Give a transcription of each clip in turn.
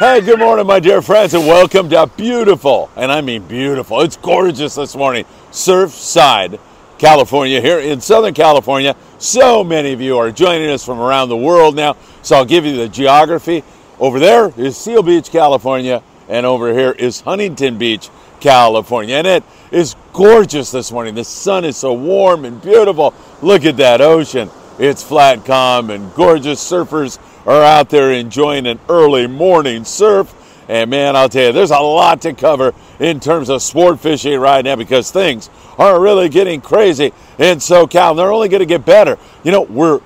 Hey, good morning, my dear friends, and welcome to beautiful, and I mean beautiful, it's gorgeous this morning, Surfside, California, here in Southern California. So many of you are joining us from around the world now, so I'll give you the geography. Over there is Seal Beach, California, and over here is Huntington Beach, California. And it is gorgeous this morning. The sun is so warm and beautiful. Look at that ocean. It's flat, calm, and gorgeous. Surfers are out there enjoying an early morning surf. And man, I'll tell you, there's a lot to cover in terms of sport fishing right now because things are really getting crazy in SoCal. They're only going to get better. You know, we're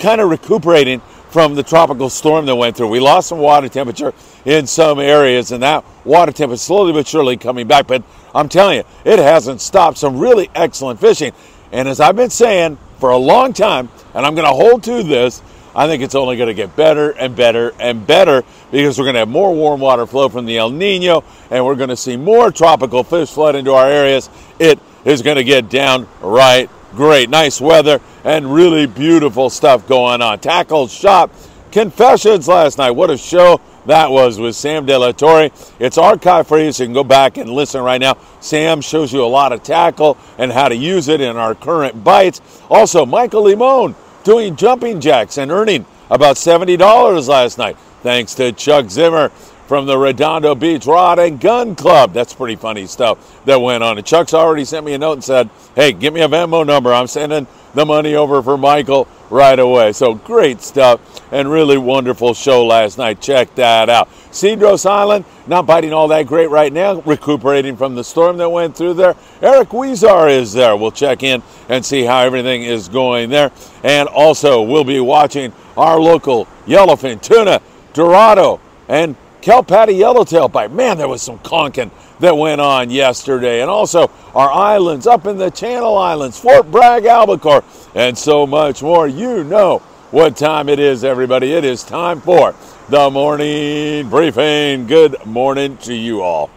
kind of recuperating from the tropical storm that went through. We lost some water temperature in some areas, and that water temperature is slowly but surely coming back. But I'm telling you, it hasn't stopped some really excellent fishing. And as I've been saying for a long time, and I'm going to hold to this, I think it's only going to get better and better and better because we're going to have more warm water flow from the El Nino and we're going to see more tropical fish flood into our areas. It is going to get down right great. Nice weather and really beautiful stuff going on. Tackle shop confessions last night. What a show that was with Sam De La Torre. It's archived for you, so you can go back and listen right now. Sam shows you a lot of tackle and how to use it in our current bites. Also, Michael Limon doing jumping jacks and earning about $70 last night, thanks to Chuck Zimmer from the Redondo Beach Rod and Gun Club. That's pretty funny stuff that went on. And Chuck's already sent me a note and said, hey, give me a Venmo number. I'm sending the money over for Michael right away. So great stuff and really wonderful show last night. Check that out. Cedros Island, not biting all that great right now, recuperating from the storm that went through there. Eric Weezar is there. We'll check in and see how everything is going there. And also, we'll be watching our local yellowfin, tuna, dorado, and kelp patty yellowtail bite. Man, there was some conking that went on yesterday. And also our islands up in the Channel Islands, Fort Bragg, Albacore, and so much more. You know what time it is, everybody. It is time for the morning briefing. Good morning to you all.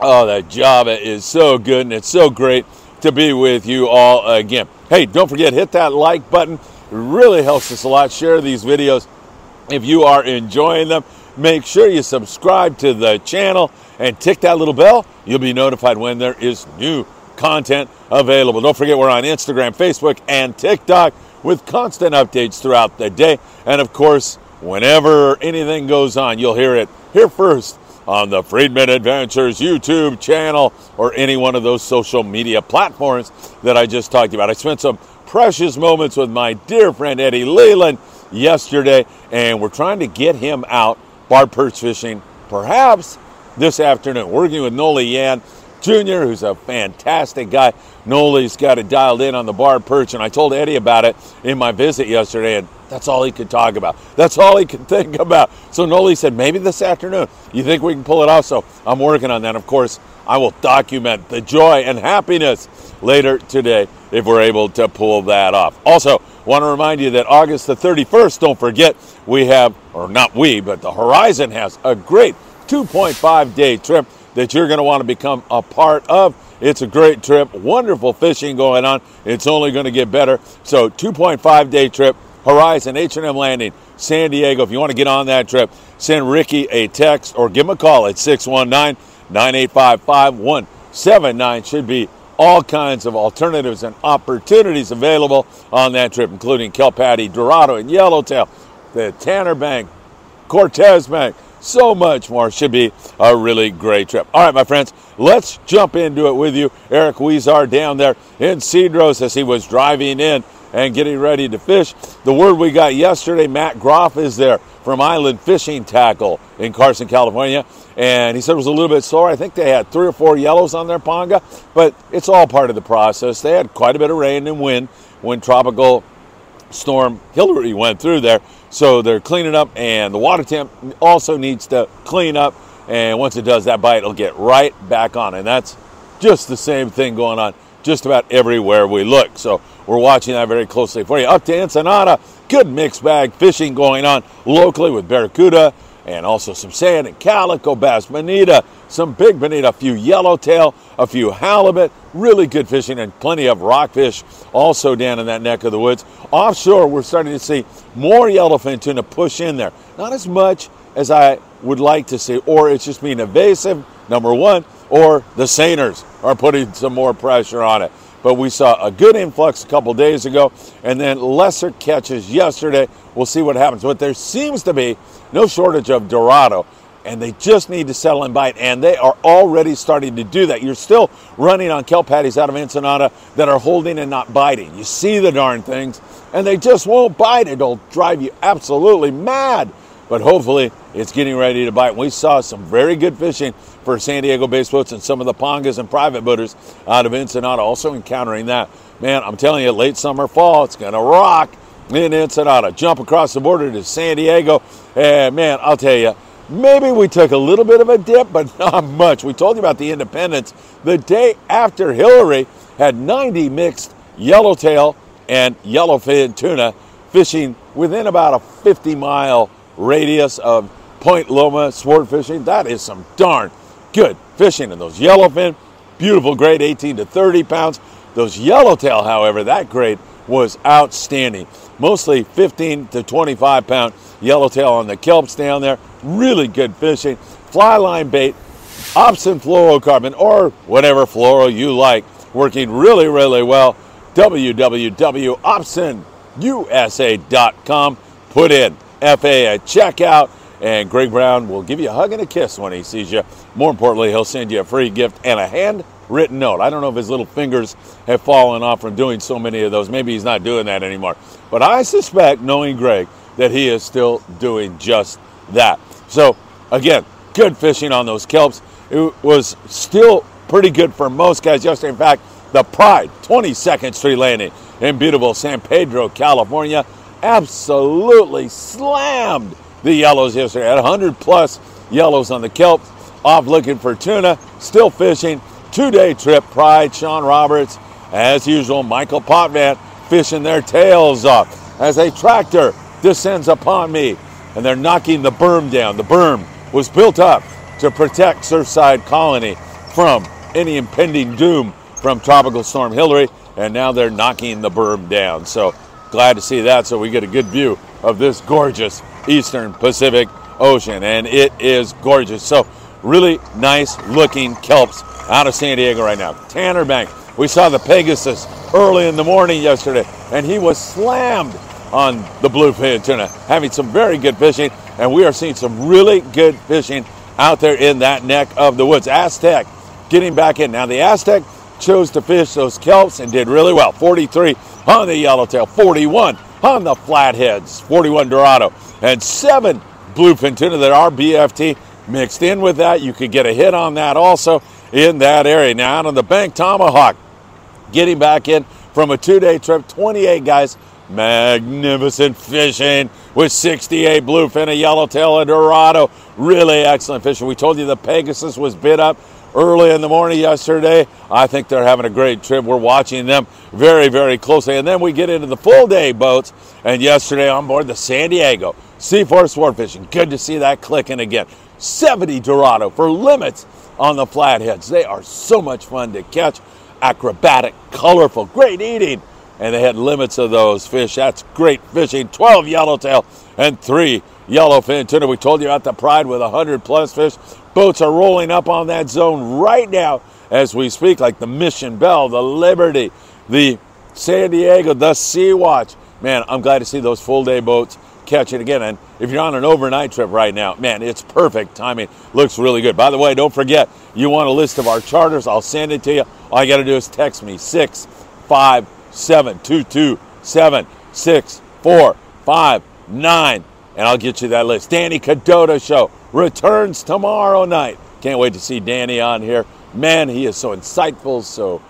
Oh, that Java is so good and it's so great to be with you all again. Hey, don't forget, hit that like button. It really helps us a lot. Share these videos if you are enjoying them. Make sure you subscribe to the channel and tick that little bell. You'll be notified when there is new content available. Don't forget, we're on Instagram, Facebook, and TikTok with constant updates throughout the day. And of course, whenever anything goes on, you'll hear it here first on the Friedman Adventures YouTube channel or any one of those social media platforms that I just talked about. I spent some precious moments with my dear friend Eddie Leland yesterday, and we're trying to get him out barred perch fishing perhaps this afternoon. Working with Noli Yan Jr., who's a fantastic guy. Noli's got it dialed in on the barred perch, and I told Eddie about it in my visit yesterday, and that's all he could talk about. That's all he could think about. So Noli said, maybe this afternoon. You think we can pull it off? So I'm working on that. Of course, I will document the joy and happiness later today if we're able to pull that off. Also, want to remind you that August the 31st, don't forget, we have, or not we, but the Horizon has a great 2.5 day trip that you're going to want to become a part of. It's a great trip, wonderful fishing going on. It's only going to get better. So 2.5 day trip, Horizon H&M Landing, San Diego. If you want to get on that trip, send Ricky a text or give him a call at 619 985 5179. Should be all kinds of alternatives and opportunities available on that trip, including Kelp Patty, Dorado, and Yellowtail, the Tanner Bank, Cortez Bank, so much more. Should be a really great trip. All right, my friends, let's jump into it with you. Eric Weezar down there in Cedros as he was driving in and getting ready to fish. The word we got yesterday, Matt Groff is there from Island Fishing Tackle in Carson, California. And he said it was a little bit slower. I think they had three or four yellows on their ponga, but it's all part of the process. They had quite a bit of rain and wind when tropical storm Hilary went through there. So they're cleaning up, and the water temp also needs to clean up. And once it does, that bite will get right back on. And that's just the same thing going on just about everywhere we look. So we're watching that very closely for you. Up to Ensenada, good mixed bag fishing going on locally with Barracuda, and also some sand and calico bass, bonita, some big bonita, a few yellowtail, a few halibut, really good fishing, and plenty of rockfish also down in that neck of the woods. Offshore, we're starting to see more yellowfin tuna push in there. Not as much as I would like to see, or it's just being evasive, number one, or the seiners are putting some more pressure on it. But we saw a good influx a couple days ago, and then lesser catches yesterday. We'll see what happens. But there seems to be no shortage of Dorado, and they just need to settle and bite, and they are already starting to do that. You're still running on kelp patties out of Ensenada that are holding and not biting. You see the darn things, and they just won't bite. It'll drive you absolutely mad but hopefully it's getting ready to bite. We saw some very good fishing for San Diego bass boats and some of the pongas and private boaters out of Ensenada also encountering that. Man, I'm telling you, late summer, fall, it's going to rock in Ensenada. Jump across the border to San Diego, and man, I'll tell you, maybe we took a little bit of a dip, but not much. We told you about the Independence. The day after Hilary had 90 mixed yellowtail and yellowfin tuna fishing within about a 50 mile radius of Point Loma sword fishing. That is some darn good fishing. And those yellowfin, beautiful grade, 18 to 30 pounds. Those yellowtail, however, that grade was outstanding. Mostly 15 to 25 pound yellowtail on the kelps down there. Really good fishing. Fly line bait, Opsin fluorocarbon, or whatever fluoro you like, working really, really well. www.opsinusa.com. Put in FA checkout. And Greg Brown will give you a hug and a kiss when he sees you. More importantly, he'll send you a free gift and a handwritten note. I don't know if his little fingers have fallen off from doing so many of those. Maybe he's not doing that anymore. But I suspect, knowing Greg, that he is still doing just that. So, again, good fishing on those kelps. It was still pretty good for most guys yesterday. In fact, the Pride 22nd Street Landing in beautiful San Pedro, California absolutely slammed the yellows yesterday. Had 100 plus yellows on the kelp, off looking for tuna, still fishing. Two day trip, Pride, Sean Roberts, as usual, Michael Potvin fishing their tails off as a tractor descends upon me and they're knocking the berm down. The berm was built up to protect Surfside Colony from any impending doom from Tropical Storm Hilary, and now they're knocking the berm down. So glad to see that so we get a good view of this gorgeous eastern Pacific Ocean. And it is gorgeous. So, really nice looking kelps out of San Diego right now. Tanner Bank. We saw the Pegasus early in the morning yesterday, and he was slammed on the bluefin tuna, having some very good fishing. And we are seeing some really good fishing out there in that neck of the woods. Aztec getting back in. Now, the Aztec chose to fish those kelps and did really well. 43 on the yellowtail, 41 on the flatheads, 41 Dorado, and seven bluefin tuna that are BFT mixed in with that. You could get a hit on that also in that area. Now out on the bank, Tomahawk getting back in from a two-day trip, 28 guys, magnificent fishing with 68 bluefin, a yellowtail, a Dorado. Really excellent fishing. We told you the Pegasus was bid up early in the morning yesterday. I think they're having a great trip. We're watching them very, very closely. And then we get into the full day boats. And yesterday on board the San Diego Seaforth Sport Fishing. Good to see that clicking again. 70 Dorado for limits on the flatheads. They are so much fun to catch. Acrobatic, colorful, great eating. And they had limits of those fish. That's great fishing. 12 yellowtail and three yellowfin tuna. We told you about the Pride with 100 plus fish. Boats are rolling up on that zone right now as we speak, like the Mission Belle, the Liberty, the San Diego, the Sea Watch. Man, I'm glad to see those full day boats catch it again. And if you're on an overnight trip right now, man, it's perfect timing. Looks really good. By the way, don't forget, you want a list of our charters, I'll send it to you. All you got to do is text me 657 227 6459 and I'll get you that list. Danny Cadota Show returns tomorrow night. Can't wait to see Danny on here. Man, he is so insightful, so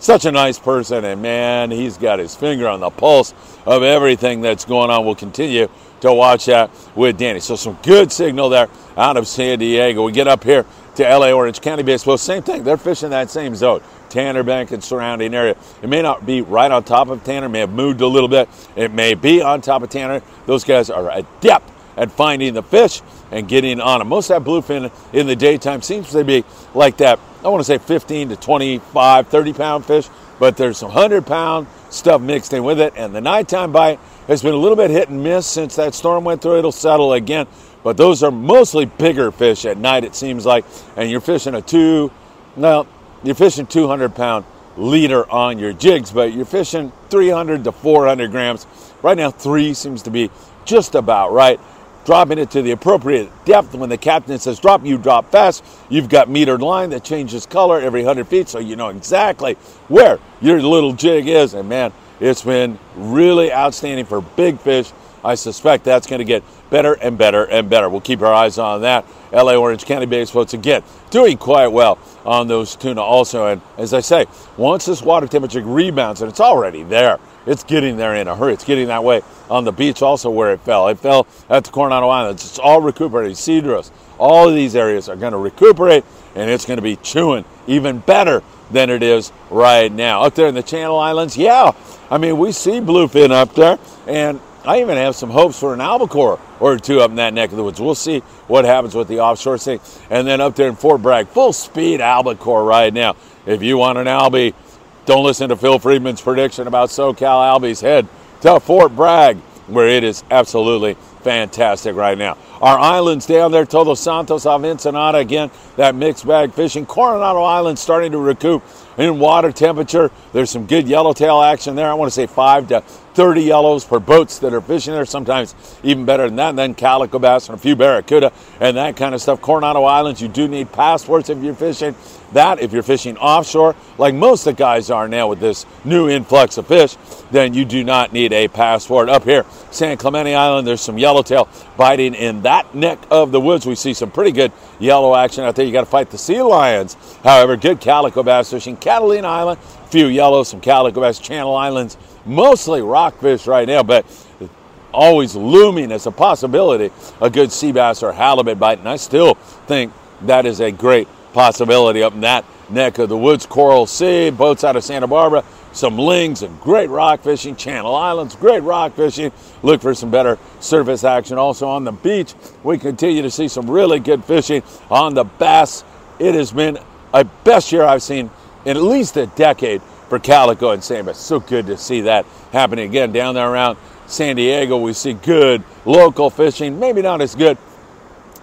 such a nice person, and man, he's got his finger on the pulse of everything that's going on. We'll continue to watch that with Danny. So some good signal there out of San Diego. We get up here to LA Orange County Baseball. Same thing. They're fishing that same zone. Tanner Bank and surrounding area. It may not be right on top of Tanner, may have moved a little bit. It may be on top of Tanner. Those guys are adept at finding the fish and getting on them. Most of that bluefin in the daytime seems to be like that, I want to say 15 to 25, 30 pound fish, but there's some 100 pound stuff mixed in with it. And the nighttime bite has been a little bit hit and miss since that storm went through. It'll settle again. But those are mostly bigger fish at night, it seems like. And you're fishing a two, no, you're fishing 200 pound leader on your jigs, but you're fishing 300 to 400 grams. Right now, three seems to be just about right. Dropping it to the appropriate depth. When the captain says drop, you drop fast. You've got metered line that changes color every 100 feet, so you know exactly where your little jig is. And man, it's been really outstanding for big fish. I suspect that's going to get better and better and better. We'll keep our eyes on that. LA Orange County based boats again doing quite well on those tuna also. And as I say, once this water temperature rebounds, and it's already there, it's getting there in a hurry. It's getting that way on the beach also where it fell. It fell at the Coronado Islands. It's all recuperating. Cedros, all of these areas are going to recuperate, and it's going to be chewing even better than it is right now. Up there in the Channel Islands, yeah, I mean, we see bluefin up there, and I even have some hopes for an albacore or two up in that neck of the woods. We'll see what happens with the offshore thing. And then up there in Fort Bragg, full speed albacore right now. If you want an albie, don't listen to Phil Friedman's prediction about SoCal albies. Head to Fort Bragg, where it is absolutely fantastic right now. Our islands down there, Todos Santos, of Ensenada, again, that mixed bag fishing. Coronado Island starting to recoup in water temperature. There's some good yellowtail action there. I want to say 5 to 30 yellows per boats that are fishing there, sometimes even better than that. And then calico bass and a few barracuda and that kind of stuff. Coronado Islands, you do need passports if you're fishing. That, if you're fishing offshore, like most of the guys are now with this new influx of fish, then you do not need a passport. Up here, San Clemente Island, there's some yellowtail biting in that neck of the woods. We see some pretty good yellow action out there. You got to fight the sea lions. However, good calico bass fishing. Catalina Island, few yellow, some calico bass. Channel Islands, mostly rockfish right now, but always looming as a possibility a good sea bass or halibut bite. And I still think that is a great possibility up in that neck of the woods. Coral Sea, boats out of Santa Barbara, some lings and great rock fishing. Channel Islands, great rock fishing. Look for some better surface action. Also on the beach, we continue to see some really good fishing on the bass. It has been a best year I've seen in at least a decade for calico and sandbass. So good to see that happening again down there around San Diego. We see good local fishing, maybe not as good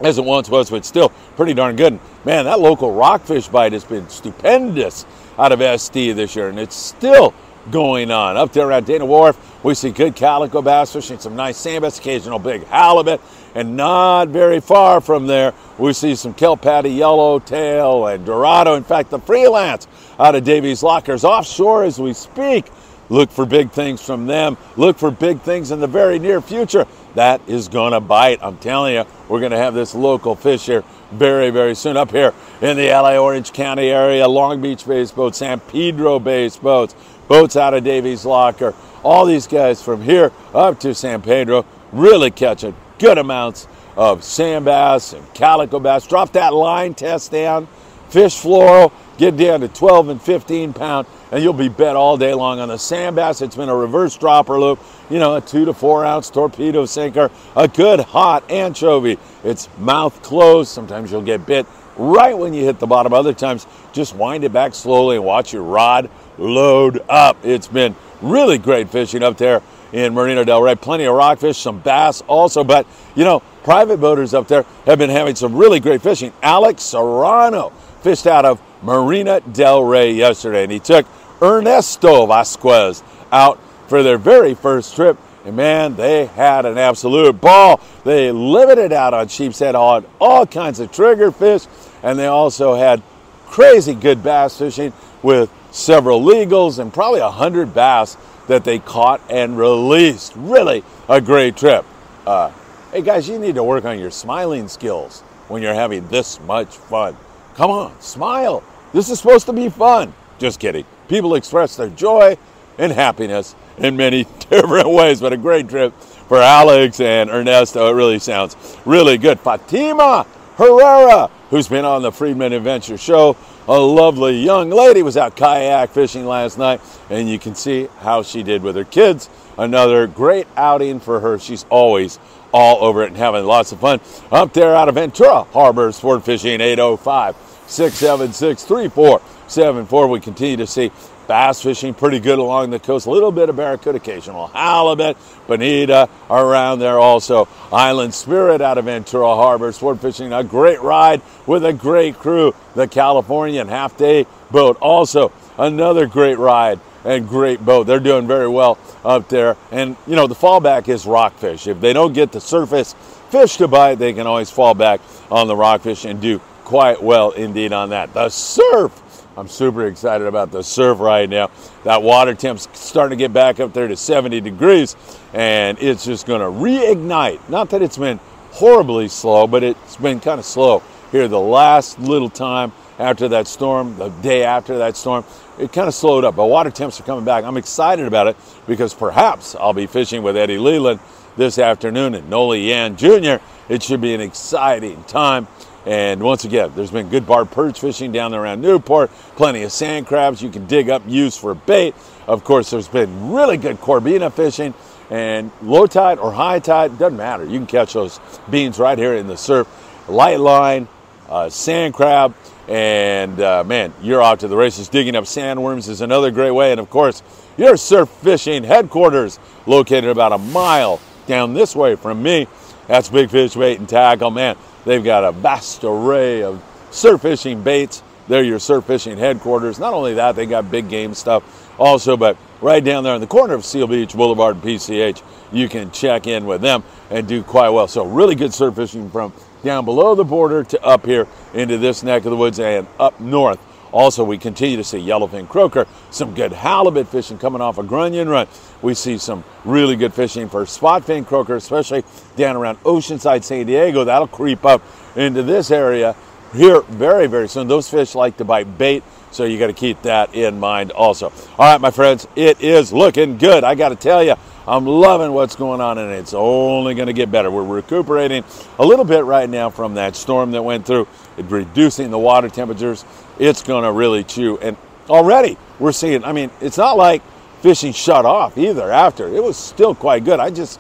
as it once was, but still pretty darn good. Man, that local rockfish bite has been stupendous out of SD this year, and it's still going on. Up there around Dana Wharf, we see good calico bass fishing, some nice sandbass, occasional big halibut, and not very far from there, we see some kelp patty, yellowtail, and dorado. In fact, the freelance out of Davey's Lockers offshore as we speak. Look for big things from them. Look for big things in the very near future. That is going to bite. I'm telling you, we're going to have this local fish here very, very soon. Up here in the LA Orange County area, Long Beach based boats, San Pedro based boats, boats out of Davey's Locker. All these guys from here up to San Pedro really catching good amounts of sand bass and calico bass. Drop that line test down, fish fluoro, get down to 12 and 15 pound, and you'll be bet all day long on the sand bass. It's been a reverse dropper loop, you know, a two to four ounce torpedo sinker, a good hot anchovy. It's mouth closed. Sometimes you'll get bit right when you hit the bottom. Other times, just wind it back slowly and watch your rod load up. It's been really great fishing up there in Marina Del Rey. Plenty of rockfish, some bass also, but you know, private boaters up there have been having some really great fishing. Alex Serrano fished out of Marina Del Rey yesterday, and he took Ernesto Vasquez out for their very first trip. And man, they had an absolute ball. They limited out on sheep's head on all kinds of trigger fish, and they also had crazy good bass fishing with several legals and probably a hundred bass that they caught and released. Really a great trip. Uh, hey guys, you need to work on your smiling skills when you're having this much fun. Come on, smile. This is supposed to be fun. Just kidding. People express their joy and happiness in many different ways, but a great trip for Alex and Ernesto. It really sounds really good. Fatima Herrera who's been on the Friedman Adventure Show. A lovely young lady was out kayak fishing last night, and you can see how she did with her kids. Another great outing for her. She's always all over it and having lots of fun. Up there out of Ventura Harbor, Sport Fishing 805 676 3474. We continue to see bass fishing pretty good along the coast. A little bit of barracuda, occasional halibut, bonita around there also. Island Spirit out of Ventura Harbor, sport fishing, a great ride with a great crew. The Californian half day boat also another great ride and great boat. They're doing very well up there. And you know the fallback is rockfish. If they don't get the surface fish to bite, they can always fall back on the rockfish and do quite well indeed on that. The surf I'm super excited about the surf right now. That water temp's starting to get back up there to 70 degrees, and it's just going to reignite. Not that it's been horribly slow, but it's been kind of slow here the last little time after that storm, the day after that storm. It kind of slowed up, but water temps are coming back. I'm excited about it because perhaps I'll be fishing with Eddie Leland this afternoon and Noli Yan Jr. It should be an exciting time and once again, there's been good barred perch fishing down there around Newport, plenty of sand crabs you can dig up, use for bait. Of course, there's been really good corbina fishing, and low tide or high tide, doesn't matter. You can catch those beans right here in the surf. Light line, uh, sand crab, and uh, man, you're out to the races. Digging up sandworms is another great way. And of course, your surf fishing headquarters, located about a mile down this way from me. That's Big Fish Bait and Tackle. Man, They've got a vast array of surf fishing baits. They're your surf fishing headquarters. Not only that, they got big game stuff also, but right down there in the corner of Seal Beach Boulevard and PCH, you can check in with them and do quite well. So, really good surf fishing from down below the border to up here into this neck of the woods and up north. Also, we continue to see yellowfin croaker, some good halibut fishing coming off of Grunion Run. We see some really good fishing for spotfin croaker, especially down around Oceanside, San Diego. That'll creep up into this area here very, very soon. Those fish like to bite bait, so you got to keep that in mind also. All right, my friends, it is looking good. I got to tell you, I'm loving what's going on, and it's only going to get better. We're recuperating a little bit right now from that storm that went through, reducing the water temperatures it's going to really chew. And already we're seeing, I mean, it's not like fishing shut off either after. It was still quite good. I just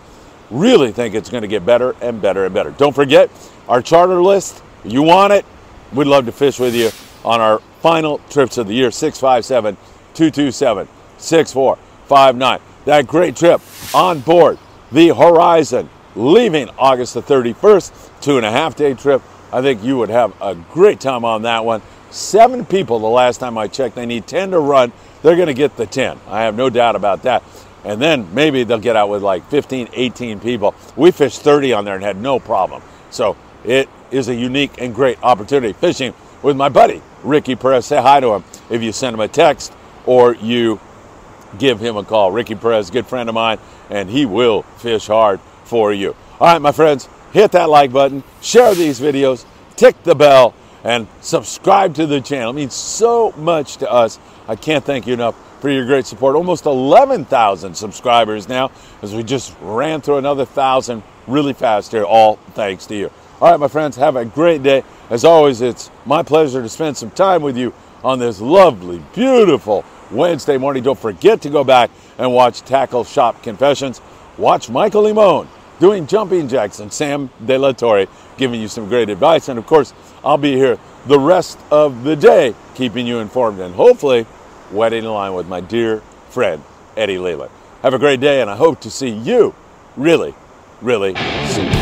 really think it's going to get better and better and better. Don't forget our charter list. You want it? We'd love to fish with you on our final trips of the year 657 227 6459. That great trip on board the Horizon, leaving August the 31st, two and a half day trip. I think you would have a great time on that one. Seven people the last time I checked. They need 10 to run. They're going to get the 10. I have no doubt about that. And then maybe they'll get out with like 15, 18 people. We fished 30 on there and had no problem. So it is a unique and great opportunity. Fishing with my buddy, Ricky Perez. Say hi to him if you send him a text or you give him a call. Ricky Perez, good friend of mine, and he will fish hard for you. All right, my friends, hit that like button, share these videos, tick the bell, and subscribe to the channel. It means so much to us. I can't thank you enough for your great support. Almost 11,000 subscribers now as we just ran through another thousand really fast here, all thanks to you. All right, my friends, have a great day. As always, it's my pleasure to spend some time with you on this lovely, beautiful Wednesday morning. Don't forget to go back and watch Tackle Shop Confessions. Watch Michael Limon doing jumping jacks and Sam De La Torre giving you some great advice. And of course, I'll be here the rest of the day keeping you informed and hopefully wetting the line with my dear friend Eddie Leland. Have a great day, and I hope to see you really, really soon.